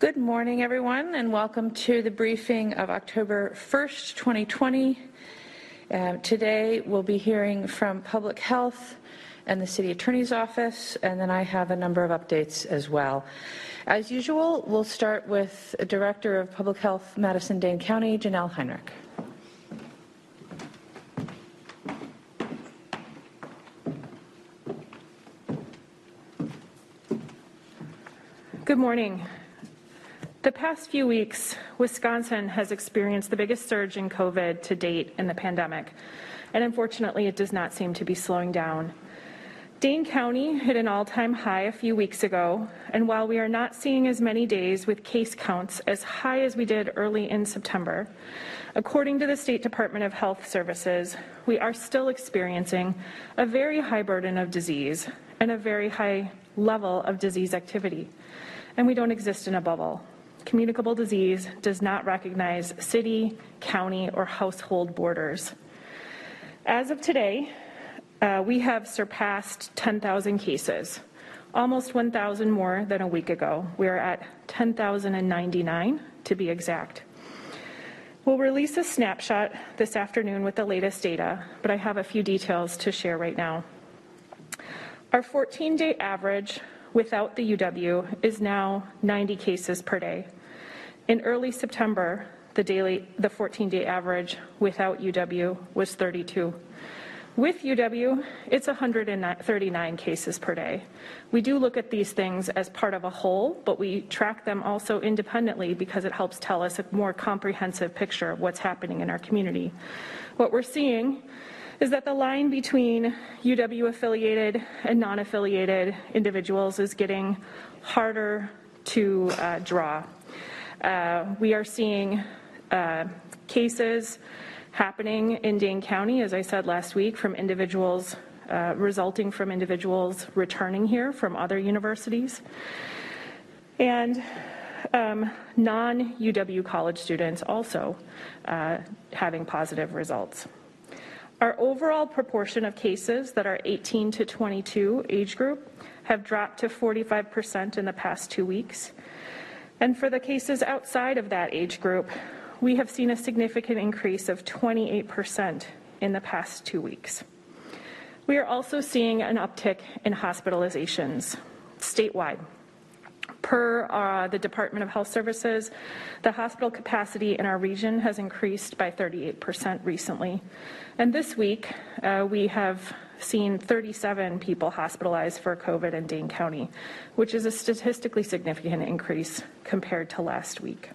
Good morning, everyone, and welcome to the briefing of October 1st, 2020. Uh, today, we'll be hearing from Public Health and the City Attorney's Office, and then I have a number of updates as well. As usual, we'll start with Director of Public Health, Madison-Dane County, Janelle Heinrich. Good morning. The past few weeks, Wisconsin has experienced the biggest surge in COVID to date in the pandemic, and unfortunately, it does not seem to be slowing down. Dane County hit an all time high a few weeks ago, and while we are not seeing as many days with case counts as high as we did early in September, according to the State Department of Health Services, we are still experiencing a very high burden of disease and a very high level of disease activity. And we don't exist in a bubble communicable disease does not recognize city, county, or household borders. As of today, uh, we have surpassed 10,000 cases, almost 1,000 more than a week ago. We are at 10,099 to be exact. We'll release a snapshot this afternoon with the latest data, but I have a few details to share right now. Our 14 day average without the UW is now 90 cases per day. In early September, the daily, the 14-day average without UW was 32. With UW, it's 139 cases per day. We do look at these things as part of a whole, but we track them also independently because it helps tell us a more comprehensive picture of what's happening in our community. What we're seeing is that the line between UW affiliated and non affiliated individuals is getting harder to uh, draw. Uh, we are seeing uh, cases happening in Dane County, as I said last week, from individuals uh, resulting from individuals returning here from other universities. And um, non UW college students also uh, having positive results. Our overall proportion of cases that are 18 to 22 age group have dropped to 45% in the past two weeks. And for the cases outside of that age group, we have seen a significant increase of 28% in the past two weeks. We are also seeing an uptick in hospitalizations statewide. Per uh, the Department of Health Services, the hospital capacity in our region has increased by 38% recently. And this week, uh, we have seen 37 people hospitalized for COVID in Dane County, which is a statistically significant increase compared to last week.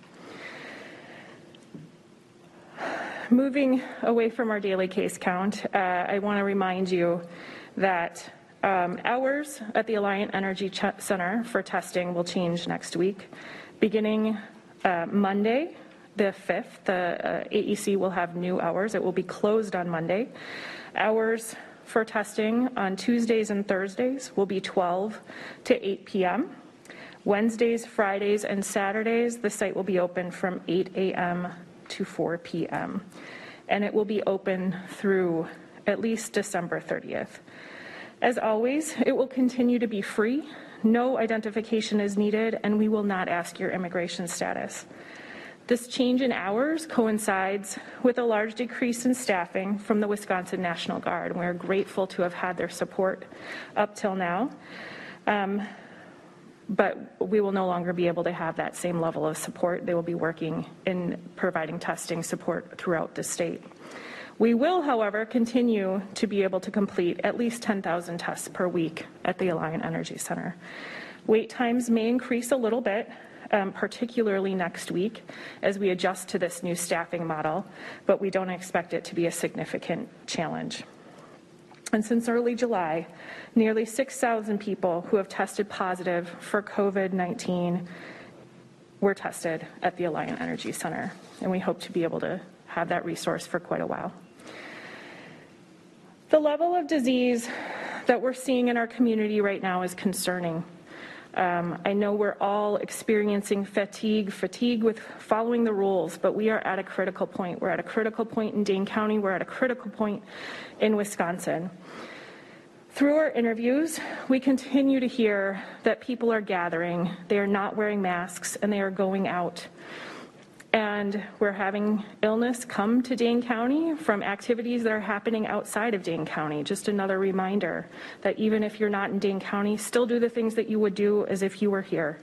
Moving away from our daily case count, uh, I want to remind you that um, hours at the Alliant Energy Ch- Center for testing will change next week. Beginning uh, Monday, the 5th, the uh, AEC will have new hours. It will be closed on Monday. Hours for testing on Tuesdays and Thursdays will be 12 to 8 p.m. Wednesdays, Fridays, and Saturdays, the site will be open from 8 a.m. to 4 p.m. And it will be open through at least December 30th. As always, it will continue to be free. No identification is needed, and we will not ask your immigration status. This change in hours coincides with a large decrease in staffing from the Wisconsin National Guard, and we're grateful to have had their support up till now. Um, but we will no longer be able to have that same level of support. They will be working in providing testing support throughout the state. We will, however, continue to be able to complete at least 10,000 tests per week at the Alliant Energy Center. Wait times may increase a little bit, um, particularly next week, as we adjust to this new staffing model, but we don't expect it to be a significant challenge. And since early July, nearly 6,000 people who have tested positive for COVID 19 were tested at the Alliant Energy Center, and we hope to be able to have that resource for quite a while. The level of disease that we're seeing in our community right now is concerning. Um, I know we're all experiencing fatigue, fatigue with following the rules, but we are at a critical point. We're at a critical point in Dane County. We're at a critical point in Wisconsin. Through our interviews, we continue to hear that people are gathering, they are not wearing masks, and they are going out. And we're having illness come to Dane County from activities that are happening outside of Dane County. Just another reminder that even if you're not in Dane County, still do the things that you would do as if you were here.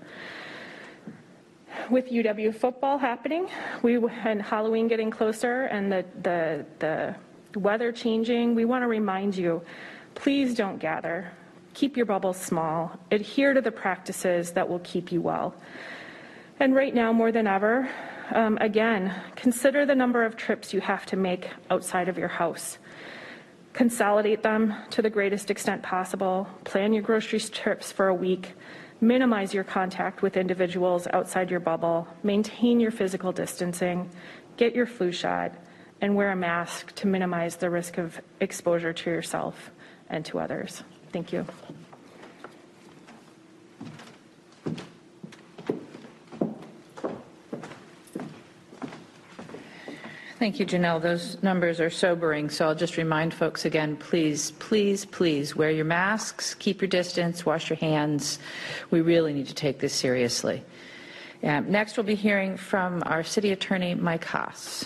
With UW football happening, we and Halloween getting closer and the, the, the weather changing, we want to remind you, please don't gather. Keep your bubbles small. Adhere to the practices that will keep you well. And right now, more than ever, um, again, consider the number of trips you have to make outside of your house. Consolidate them to the greatest extent possible. Plan your grocery trips for a week. Minimize your contact with individuals outside your bubble. Maintain your physical distancing. Get your flu shot. And wear a mask to minimize the risk of exposure to yourself and to others. Thank you. Thank you, Janelle. Those numbers are sobering, so I'll just remind folks again, please, please, please wear your masks, keep your distance, wash your hands. We really need to take this seriously. Um, next, we'll be hearing from our city attorney, Mike Haas.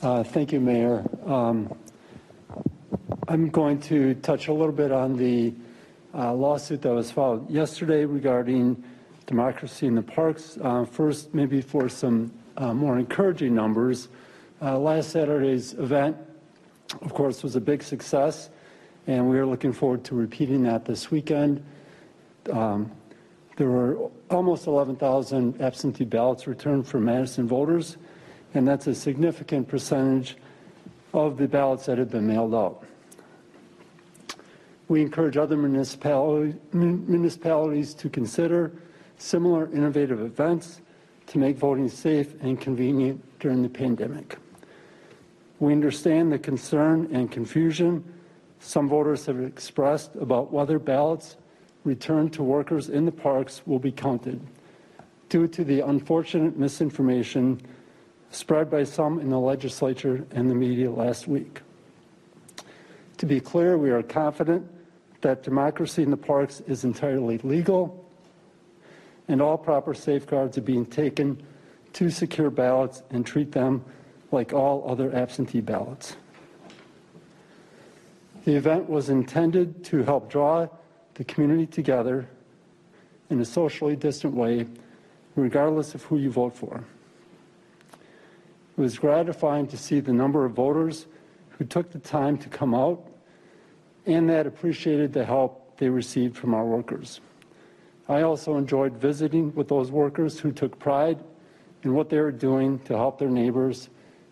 Uh, Thank you, Mayor. Um, I'm going to touch a little bit on the lawsuit that was filed yesterday regarding democracy in the parks. Uh, First, maybe for some uh, more encouraging numbers, uh, last Saturday's event, of course, was a big success, and we are looking forward to repeating that this weekend. Um, There were almost 11,000 absentee ballots returned from Madison voters, and that's a significant percentage of the ballots that have been mailed out. We encourage other municipali- municipalities to consider similar innovative events to make voting safe and convenient during the pandemic. We understand the concern and confusion some voters have expressed about whether ballots returned to workers in the parks will be counted due to the unfortunate misinformation spread by some in the legislature and the media last week. To be clear, we are confident that democracy in the parks is entirely legal and all proper safeguards are being taken to secure ballots and treat them like all other absentee ballots. The event was intended to help draw the community together in a socially distant way, regardless of who you vote for. It was gratifying to see the number of voters who took the time to come out and that appreciated the help they received from our workers. I also enjoyed visiting with those workers who took pride in what they were doing to help their neighbors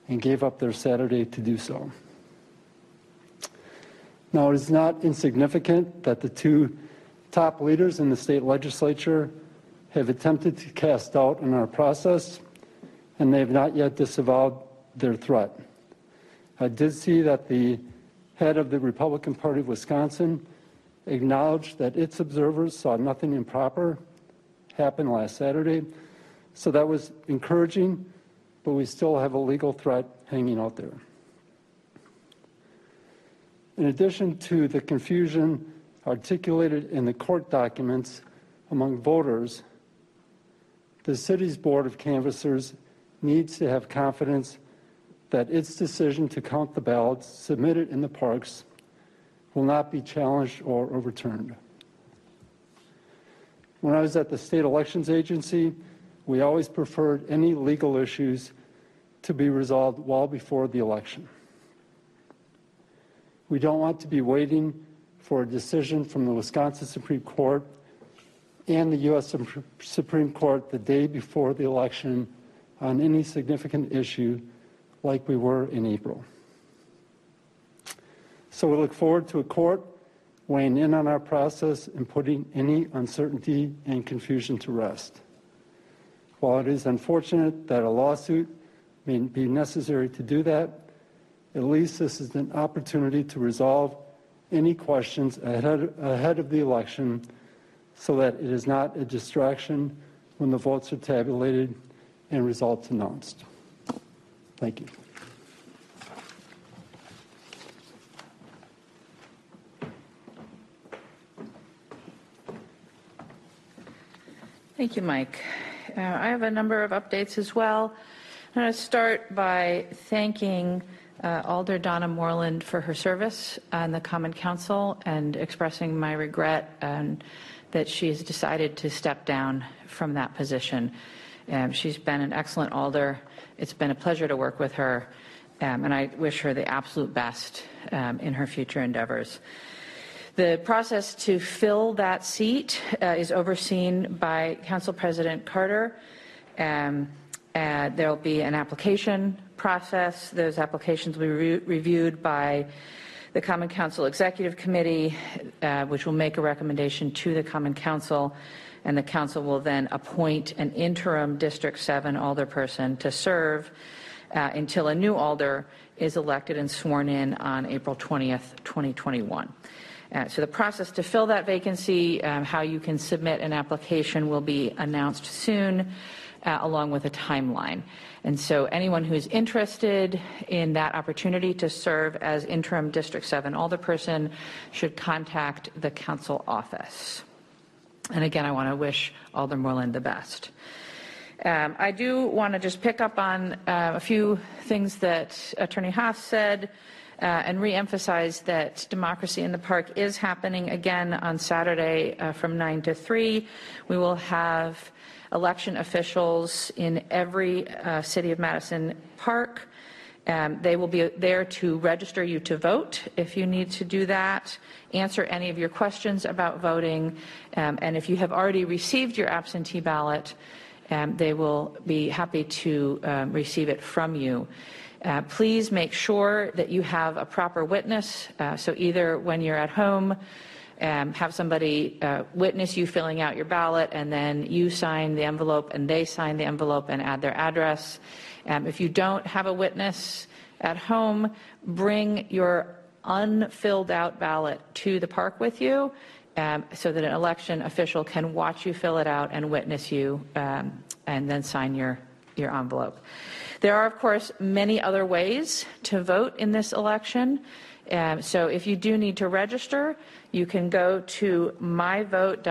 and gave up their Saturday to do so. Now, it is not insignificant that the two top leaders in the state legislature have attempted to cast doubt on our process, and they have not yet disavowed their threat. I did see that the head of the Republican Party of Wisconsin acknowledged that its observers saw nothing improper happen last Saturday. So that was encouraging, but we still have a legal threat hanging out there. In addition to the confusion articulated in the court documents among voters, the city's board of canvassers needs to have confidence that its decision to count the ballots submitted in the parks will not be challenged or overturned. When I was at the state elections agency, we always preferred any legal issues to be resolved well before the election. We don't want to be waiting for a decision from the Wisconsin Supreme Court and the U.S. Supreme Court the day before the election on any significant issue like we were in April. So we look forward to a court weighing in on our process and putting any uncertainty and confusion to rest. While it is unfortunate that a lawsuit may be necessary to do that, at least this is an opportunity to resolve any questions ahead, ahead of the election so that it is not a distraction when the votes are tabulated and results announced. Thank you. Thank you, Mike. Uh, I have a number of updates as well. I'm going to start by thanking uh, Alder Donna Moreland for her service on the Common Council and expressing my regret um, that has decided to step down from that position. Um, she's been an excellent Alder. It's been a pleasure to work with her, um, and I wish her the absolute best um, in her future endeavors. The process to fill that seat uh, is overseen by Council President Carter. Um, uh, there'll be an application process. Those applications will be re- reviewed by the Common Council Executive Committee, uh, which will make a recommendation to the Common Council, and the Council will then appoint an interim District 7 alderperson to serve uh, until a new alder is elected and sworn in on April 20th, 2021. Uh, so the process to fill that vacancy, um, how you can submit an application will be announced soon, uh, along with a timeline. And so anyone who's interested in that opportunity to serve as interim District 7 alderperson should contact the council office. And again, I want to wish Alder Moreland the best. Um, I do want to just pick up on uh, a few things that Attorney Haas said uh, and reemphasize that democracy in the park is happening again on Saturday uh, from 9 to 3. We will have election officials in every uh, City of Madison park. Um, they will be there to register you to vote if you need to do that, answer any of your questions about voting, um, and if you have already received your absentee ballot, um, they will be happy to um, receive it from you. Uh, please make sure that you have a proper witness. Uh, so either when you're at home, um, have somebody uh, witness you filling out your ballot, and then you sign the envelope, and they sign the envelope and add their address. Um, if you don't have a witness at home, bring your unfilled out ballot to the park with you um, so that an election official can watch you fill it out and witness you um, and then sign your, your envelope. There are, of course, many other ways to vote in this election. Um, so if you do need to register, you can go to myvote.wi.gov.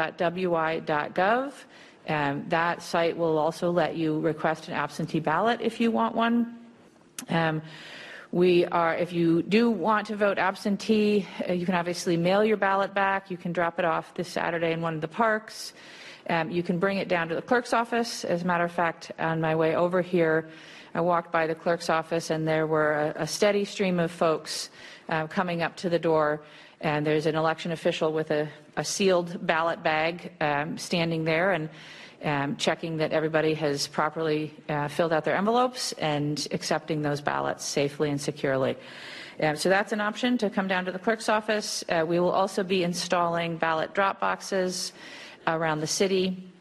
Um, that site will also let you request an absentee ballot if you want one. Um, we are, if you do want to vote absentee, uh, you can obviously mail your ballot back. You can drop it off this Saturday in one of the parks. Um, you can bring it down to the clerk's office. As a matter of fact, on my way over here, I walked by the clerk's office and there were a, a steady stream of folks uh, coming up to the door. And there's an election official with a, a sealed ballot bag um, standing there and um, checking that everybody has properly uh, filled out their envelopes and accepting those ballots safely and securely. Um, so that's an option to come down to the clerk's office. Uh, we will also be installing ballot drop boxes around the city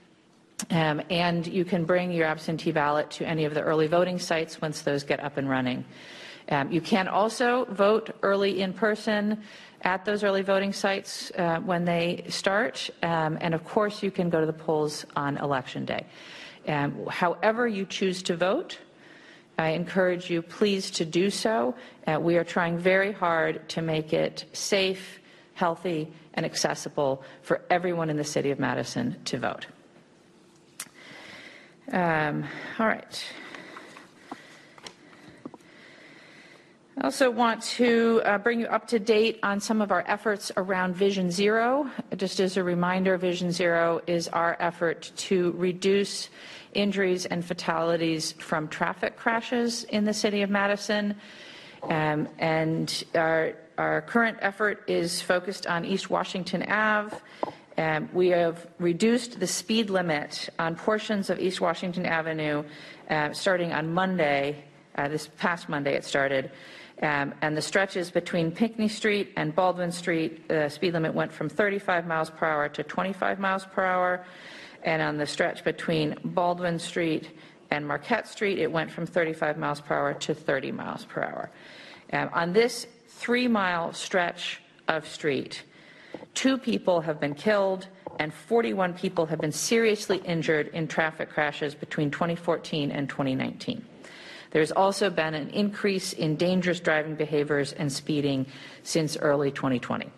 um, and you can bring your absentee ballot to any of the early voting sites once those get up and running. Um, you can also vote early in person at those early voting sites uh, when they start. Um, and of course, you can go to the polls on election day. Um, however, you choose to vote, I encourage you, please, to do so. Uh, we are trying very hard to make it safe, healthy, and accessible for everyone in the city of Madison to vote. Um, all right. I also want to uh, bring you up to date on some of our efforts around Vision Zero. Just as a reminder, Vision Zero is our effort to reduce injuries and fatalities from traffic crashes in the city of Madison. Um, and our, our current effort is focused on East Washington Ave um, we have reduced the speed limit on portions of East Washington Avenue uh, starting on Monday, uh, this past Monday it started. Um, and the stretches between Pinckney Street and Baldwin Street, the speed limit went from 35 miles per hour to 25 miles per hour. And on the stretch between Baldwin Street and Marquette Street, it went from 35 miles per hour to 30 miles per hour. Um, on this three mile stretch of street, Two people have been killed and 41 people have been seriously injured in traffic crashes between 2014 and 2019. There's also been an increase in dangerous driving behaviors and speeding since early 2020.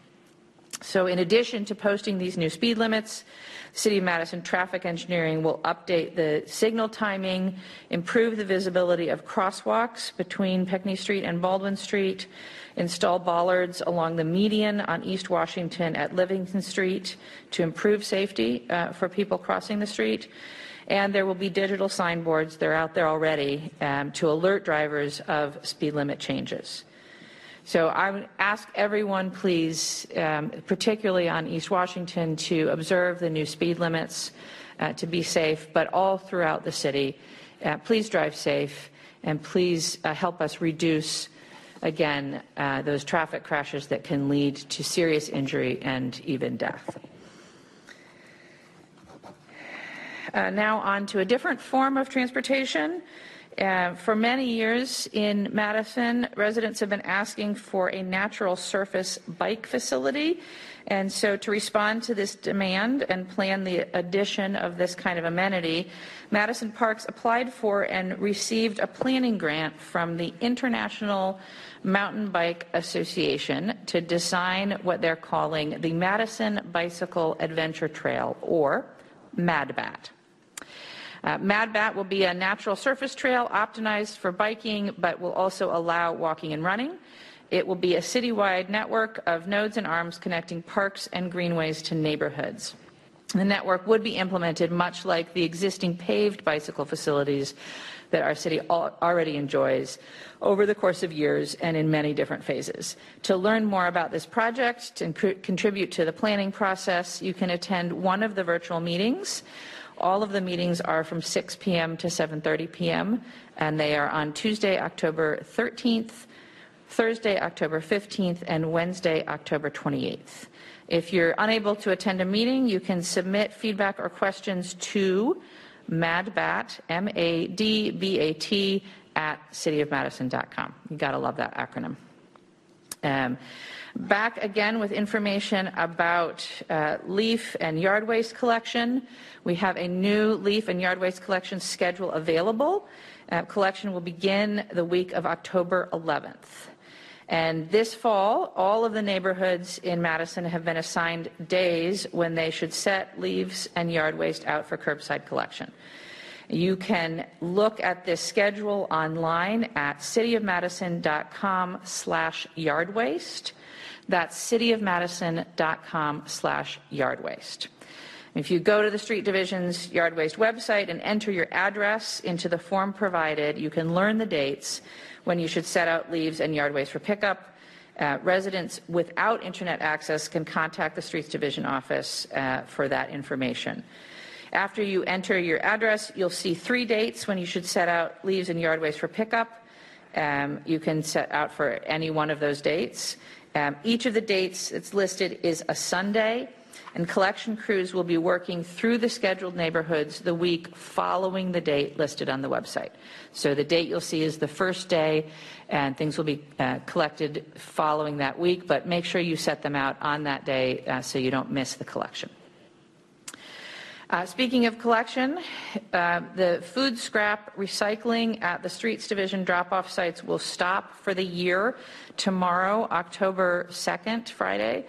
So in addition to posting these new speed limits, City of Madison Traffic Engineering will update the signal timing, improve the visibility of crosswalks between Pinckney Street and Baldwin Street, install bollards along the median on East Washington at Livingston Street to improve safety uh, for people crossing the street. And there will be digital signboards, they're out there already, um, to alert drivers of speed limit changes. So I would ask everyone, please, um, particularly on East Washington, to observe the new speed limits, uh, to be safe, but all throughout the city. Uh, please drive safe, and please uh, help us reduce, again, uh, those traffic crashes that can lead to serious injury and even death. Uh, now on to a different form of transportation. Uh, for many years in Madison, residents have been asking for a natural surface bike facility. And so, to respond to this demand and plan the addition of this kind of amenity, Madison Parks applied for and received a planning grant from the International Mountain Bike Association to design what they're calling the Madison Bicycle Adventure Trail, or MADBAT. Uh, MadBat will be a natural surface trail optimized for biking, but will also allow walking and running. It will be a citywide network of nodes and arms connecting parks and greenways to neighborhoods. The network would be implemented much like the existing paved bicycle facilities that our city already enjoys over the course of years and in many different phases. To learn more about this project and contribute to the planning process, you can attend one of the virtual meetings all of the meetings are from 6 p.m. to 7:30 p.m. and they are on Tuesday, October 13th, Thursday, October 15th, and Wednesday, October 28th. If you're unable to attend a meeting, you can submit feedback or questions to MADBAT, M-A-D-B-A-T, at cityofmadison.com. You gotta love that acronym. Um, Back again with information about uh, leaf and yard waste collection. We have a new leaf and yard waste collection schedule available. Uh, collection will begin the week of October 11th. And this fall, all of the neighborhoods in Madison have been assigned days when they should set leaves and yard waste out for curbside collection. You can look at this schedule online at cityofmadison.com slash yard waste. That's cityofmadison.com slash yard waste. If you go to the Street Division's yard waste website and enter your address into the form provided, you can learn the dates when you should set out leaves and yard waste for pickup. Uh, residents without internet access can contact the Streets Division office uh, for that information. After you enter your address, you'll see three dates when you should set out leaves and yard waste for pickup. Um, you can set out for any one of those dates. Um, each of the dates that's listed is a Sunday, and collection crews will be working through the scheduled neighborhoods the week following the date listed on the website. So the date you'll see is the first day, and things will be uh, collected following that week, but make sure you set them out on that day uh, so you don't miss the collection. Uh, speaking of collection, uh, the food scrap recycling at the Streets Division drop-off sites will stop for the year tomorrow, October 2nd, Friday.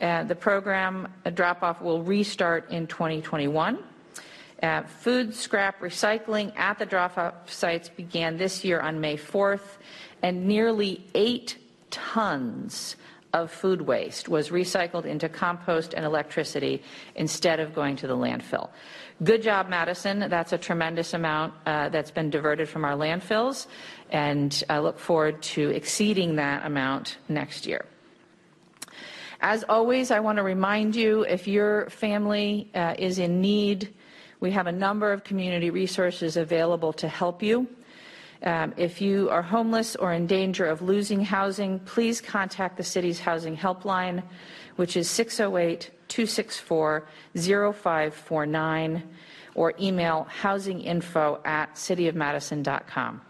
Uh, the program drop-off will restart in 2021. Uh, food scrap recycling at the drop-off sites began this year on May 4th, and nearly eight tons of food waste was recycled into compost and electricity instead of going to the landfill. Good job, Madison. That's a tremendous amount uh, that's been diverted from our landfills, and I look forward to exceeding that amount next year. As always, I want to remind you if your family uh, is in need, we have a number of community resources available to help you. Um, if you are homeless or in danger of losing housing, please contact the city's housing helpline, which is 608 264 0549, or email housinginfo at cityofmadison.com.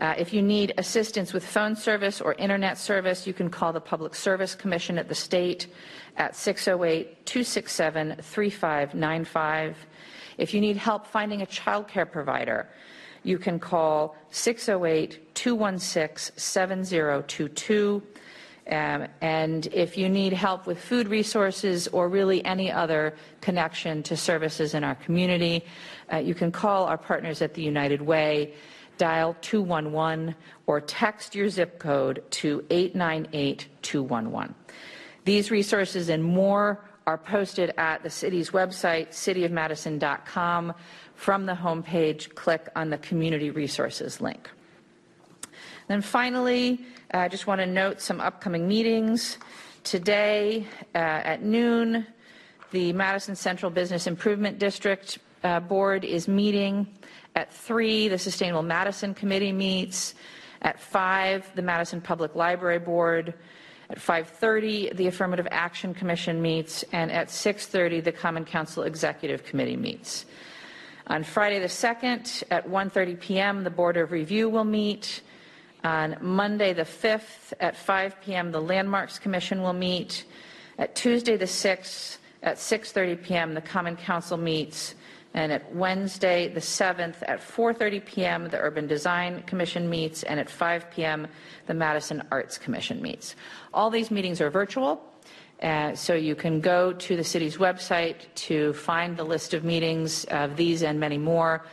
Uh, If you need assistance with phone service or internet service, you can call the Public Service Commission at the state at 608-267-3595. If you need help finding a childcare provider, you can call 608-216-7022. Um, And if you need help with food resources or really any other connection to services in our community, uh, you can call our partners at the United Way, dial 211, or text your zip code to 898-211. These resources and more are posted at the city's website, cityofmadison.com. From the homepage, click on the Community Resources link. Then finally, uh, I just want to note some upcoming meetings. Today uh, at noon, the Madison Central Business Improvement District uh, Board is meeting. At 3, the Sustainable Madison Committee meets. At 5, the Madison Public Library Board. At 5:30, the Affirmative Action Commission meets. And at 6:30, the Common Council Executive Committee meets. On Friday the 2nd, at 1:30 p.m., the Board of Review will meet. On Monday the 5th, at 5 p.m., the Landmarks Commission will meet. At Tuesday the 6th, at 6:30 p.m., the Common Council meets. And at Wednesday the 7th, at 4:30 p.m., the Urban Design Commission meets. And at 5 p.m., the Madison Arts Commission meets. All these meetings are virtual. Uh, So you can go to the city's website to find the list of meetings of these and many more.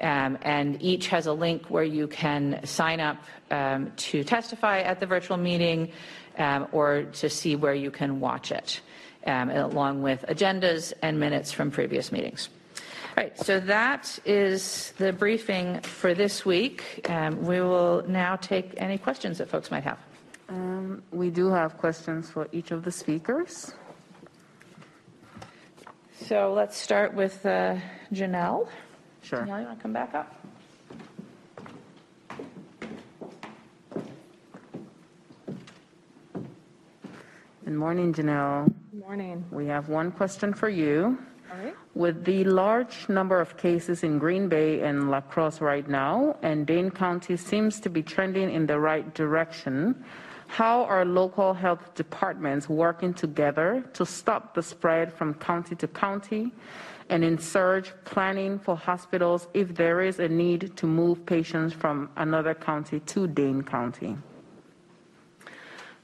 Um, And each has a link where you can sign up um, to testify at the virtual meeting um, or to see where you can watch it, um, along with agendas and minutes from previous meetings. All right, so that is the briefing for this week. Um, We will now take any questions that folks might have. Um, We do have questions for each of the speakers. So let's start with uh, Janelle. Sure. Janelle, you want to come back up? Good morning, Janelle. Good morning. We have one question for you. All right. With the large number of cases in Green Bay and La Crosse right now, and Dane County seems to be trending in the right direction, how are local health departments working together to stop the spread from county to county and in surge planning for hospitals if there is a need to move patients from another county to Dane County?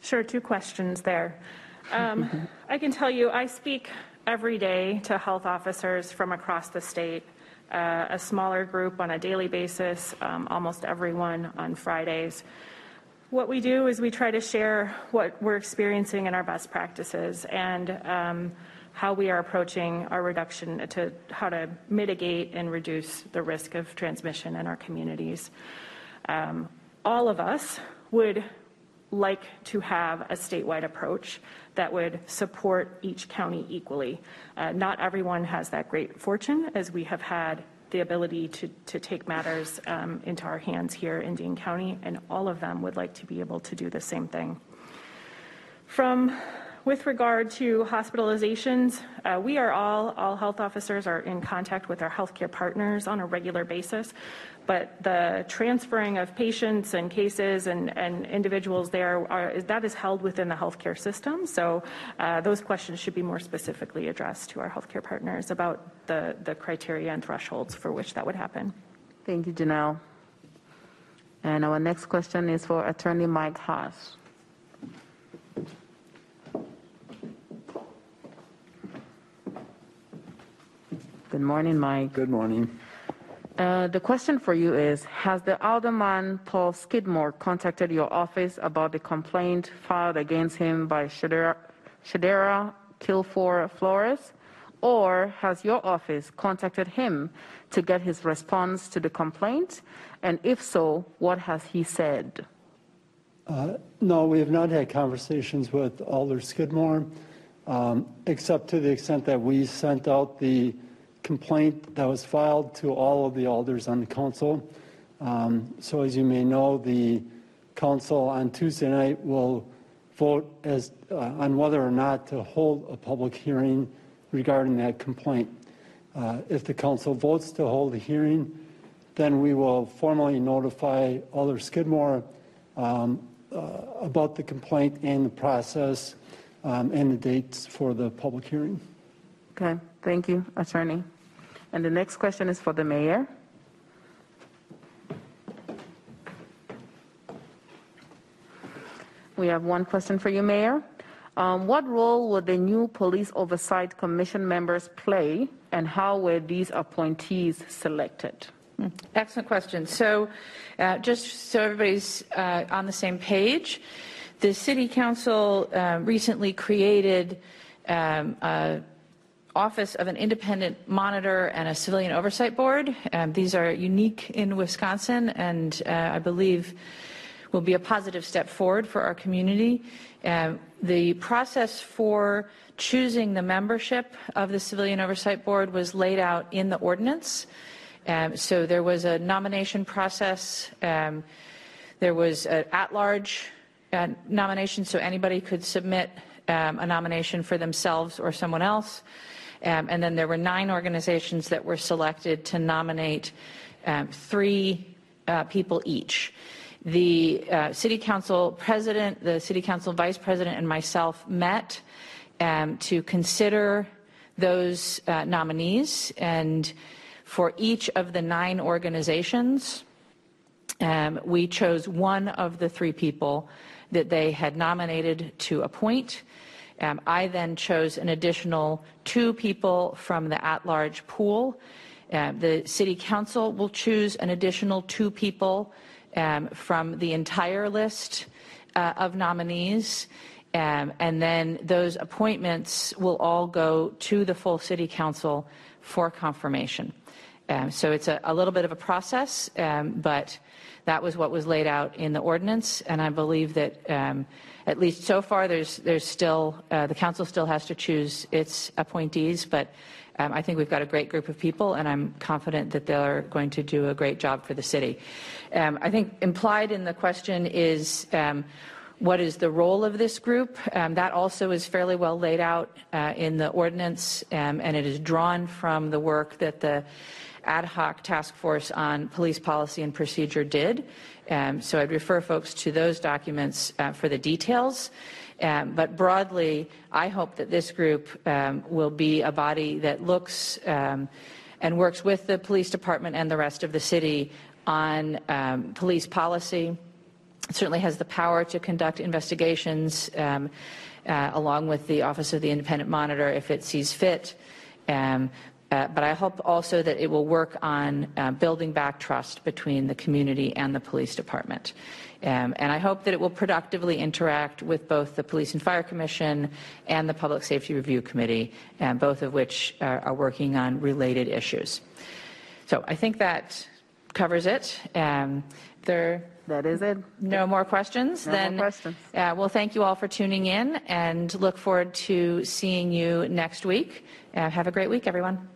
Sure, two questions there. Um, I can tell you, I speak every day to health officers from across the state, uh, a smaller group on a daily basis, um, almost everyone on Fridays. What we do is we try to share what we're experiencing in our best practices and um, how we are approaching our reduction to how to mitigate and reduce the risk of transmission in our communities. Um, all of us would like to have a statewide approach that would support each county equally. Uh, Not everyone has that great fortune, as we have had the ability to, to take matters um, into our hands here in Dane County, and all of them would like to be able to do the same thing. From, with regard to hospitalizations, uh, we are all, all health officers are in contact with our healthcare partners on a regular basis, but the transferring of patients and cases and, and individuals there, are, that is held within the healthcare system. So uh, those questions should be more specifically addressed to our healthcare partners about the, the criteria and thresholds for which that would happen. Thank you, Janelle. And our next question is for Attorney Mike Haas. Good morning, Mike. Good morning. Uh, The question for you is, has the Alderman Paul Skidmore contacted your office about the complaint filed against him by Shadera Shadera Kilfoy-Flores? Or has your office contacted him to get his response to the complaint? And if so, what has he said? No, we have not had conversations with Alder Skidmore, um, except to the extent that we sent out the complaint that was filed to all of the alders on the council. Um, So as you may know, the council on Tuesday night will vote as, uh, on whether or not to hold a public hearing regarding that complaint. Uh, If the council votes to hold a hearing, then we will formally notify Alder Skidmore um, uh, about the complaint and the process um, and the dates for the public hearing. Okay, thank you, Attorney. And the next question is for the mayor. We have one question for you, Mayor. Um, What role will the new Police Oversight Commission members play, and how were these appointees selected? Excellent question. So, uh, just so everybody's uh, on the same page, the City Council uh, recently created um, a Office of an Independent Monitor and a Civilian Oversight Board. Um, These are unique in Wisconsin, and uh, I believe will be a positive step forward for our community. Um, The process for choosing the membership of the Civilian Oversight Board was laid out in the ordinance. Um, So there was a nomination process. um, There was an at-large uh, nomination, so anybody could submit um, a nomination for themselves or someone else. Um, And then there were nine organizations that were selected to nominate um, three uh, people each. The uh, city council president, the city council vice president, and myself met um, to consider those uh, nominees. And for each of the nine organizations, um, we chose one of the three people that they had nominated to appoint. Um, I then chose an additional two people from the at-large pool. Um, the city council will choose an additional two people um, from the entire list uh, of nominees. Um, and then those appointments will all go to the full city council for confirmation. Um, so it's a, a little bit of a process, um, but that was what was laid out in the ordinance, and I believe that um, at least so far, there's there's still uh, the council still has to choose its appointees, but um, I think we've got a great group of people, and I'm confident that they're going to do a great job for the city. Um, I think implied in the question is. Um, what is the role of this group? Um, that also is fairly well laid out uh, in the ordinance, um, and it is drawn from the work that the ad hoc task force on police policy and procedure did. Um, so I'd refer folks to those documents uh, for the details. Um, but broadly, I hope that this group um, will be a body that looks um, and works with the police department and the rest of the city on um, police policy it certainly has the power to conduct investigations um, uh, along with the Office of the Independent Monitor if it sees fit. Um, uh, but I hope also that it will work on uh, building back trust between the community and the police department. Um, and I hope that it will productively interact with both the Police and Fire Commission and the Public Safety Review Committee, um, both of which are, are working on related issues. So I think that covers it. Um, there That is it. no more questions? No more questions. uh, Well, thank you all for tuning in and look forward to seeing you next week. Uh, Have a great week, everyone.